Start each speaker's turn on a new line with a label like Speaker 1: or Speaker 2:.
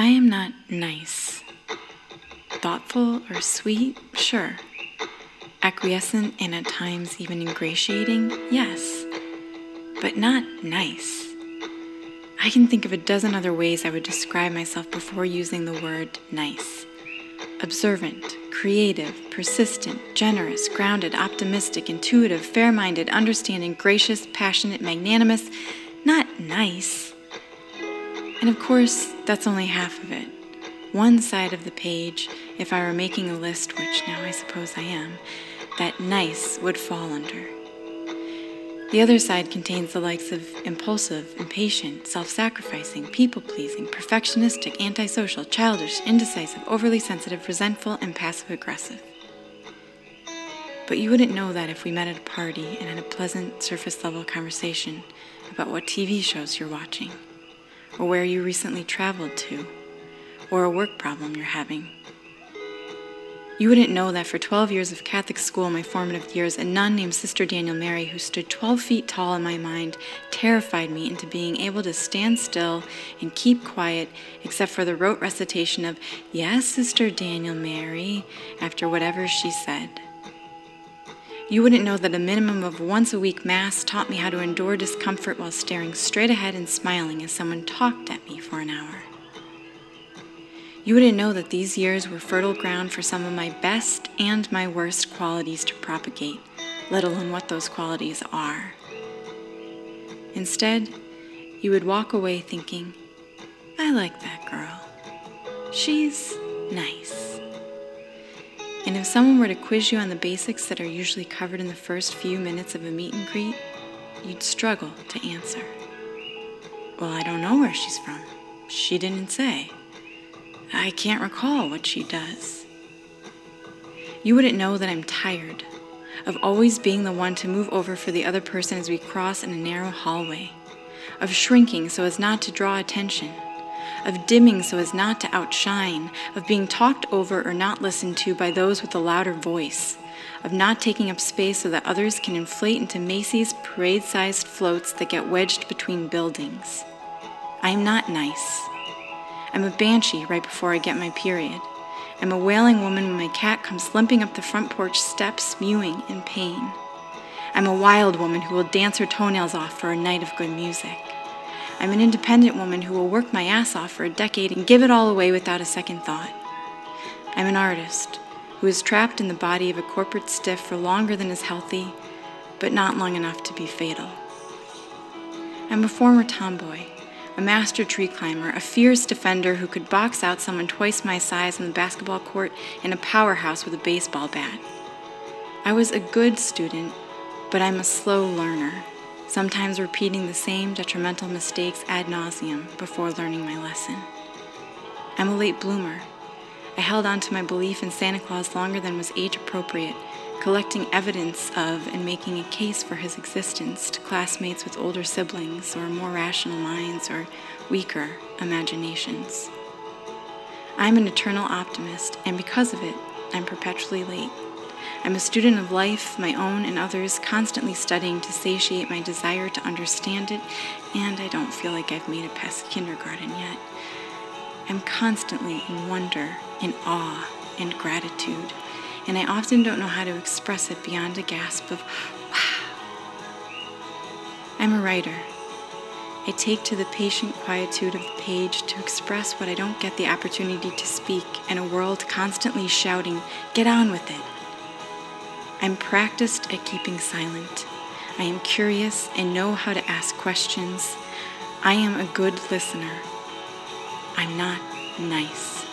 Speaker 1: I am not nice. Thoughtful or sweet, sure. Acquiescent and at times even ingratiating, yes. But not nice. I can think of a dozen other ways I would describe myself before using the word nice. Observant, creative, persistent, generous, grounded, optimistic, intuitive, fair minded, understanding, gracious, passionate, magnanimous, not nice. And of course, that's only half of it. One side of the page, if I were making a list, which now I suppose I am, that nice would fall under. The other side contains the likes of impulsive, impatient, self sacrificing, people pleasing, perfectionistic, antisocial, childish, indecisive, overly sensitive, resentful, and passive aggressive. But you wouldn't know that if we met at a party and had a pleasant, surface level conversation about what TV shows you're watching, or where you recently traveled to, or a work problem you're having you wouldn't know that for 12 years of Catholic school my formative years, a nun named Sister Daniel Mary, who stood 12 feet tall in my mind, terrified me into being able to stand still and keep quiet, except for the rote recitation of, Yes, Sister Daniel Mary, after whatever she said. You wouldn't know that a minimum of once a week Mass taught me how to endure discomfort while staring straight ahead and smiling as someone talked at me for an hour. You wouldn't know that these years were fertile ground for some of my best and my worst qualities to propagate, let alone what those qualities are. Instead, you would walk away thinking, I like that girl. She's nice. And if someone were to quiz you on the basics that are usually covered in the first few minutes of a meet and greet, you'd struggle to answer. Well, I don't know where she's from. She didn't say. I can't recall what she does. You wouldn't know that I'm tired of always being the one to move over for the other person as we cross in a narrow hallway, of shrinking so as not to draw attention, of dimming so as not to outshine, of being talked over or not listened to by those with a louder voice, of not taking up space so that others can inflate into Macy's parade sized floats that get wedged between buildings. I am not nice. I'm a banshee right before I get my period. I'm a wailing woman when my cat comes limping up the front porch steps, mewing in pain. I'm a wild woman who will dance her toenails off for a night of good music. I'm an independent woman who will work my ass off for a decade and give it all away without a second thought. I'm an artist who is trapped in the body of a corporate stiff for longer than is healthy, but not long enough to be fatal. I'm a former tomboy a master tree climber, a fierce defender who could box out someone twice my size on the basketball court, and a powerhouse with a baseball bat. I was a good student, but I'm a slow learner, sometimes repeating the same detrimental mistakes ad nauseum before learning my lesson. I'm a late bloomer. I held on to my belief in Santa Claus longer than was age appropriate collecting evidence of and making a case for his existence to classmates with older siblings or more rational minds or weaker imaginations. I'm an eternal optimist, and because of it, I'm perpetually late. I'm a student of life, my own and others, constantly studying to satiate my desire to understand it, and I don't feel like I've made it past kindergarten yet. I'm constantly in wonder, in awe, and gratitude and I often don't know how to express it beyond a gasp of wow. I'm a writer. I take to the patient quietude of the page to express what I don't get the opportunity to speak in a world constantly shouting, get on with it. I'm practiced at keeping silent. I am curious and know how to ask questions. I am a good listener. I'm not nice.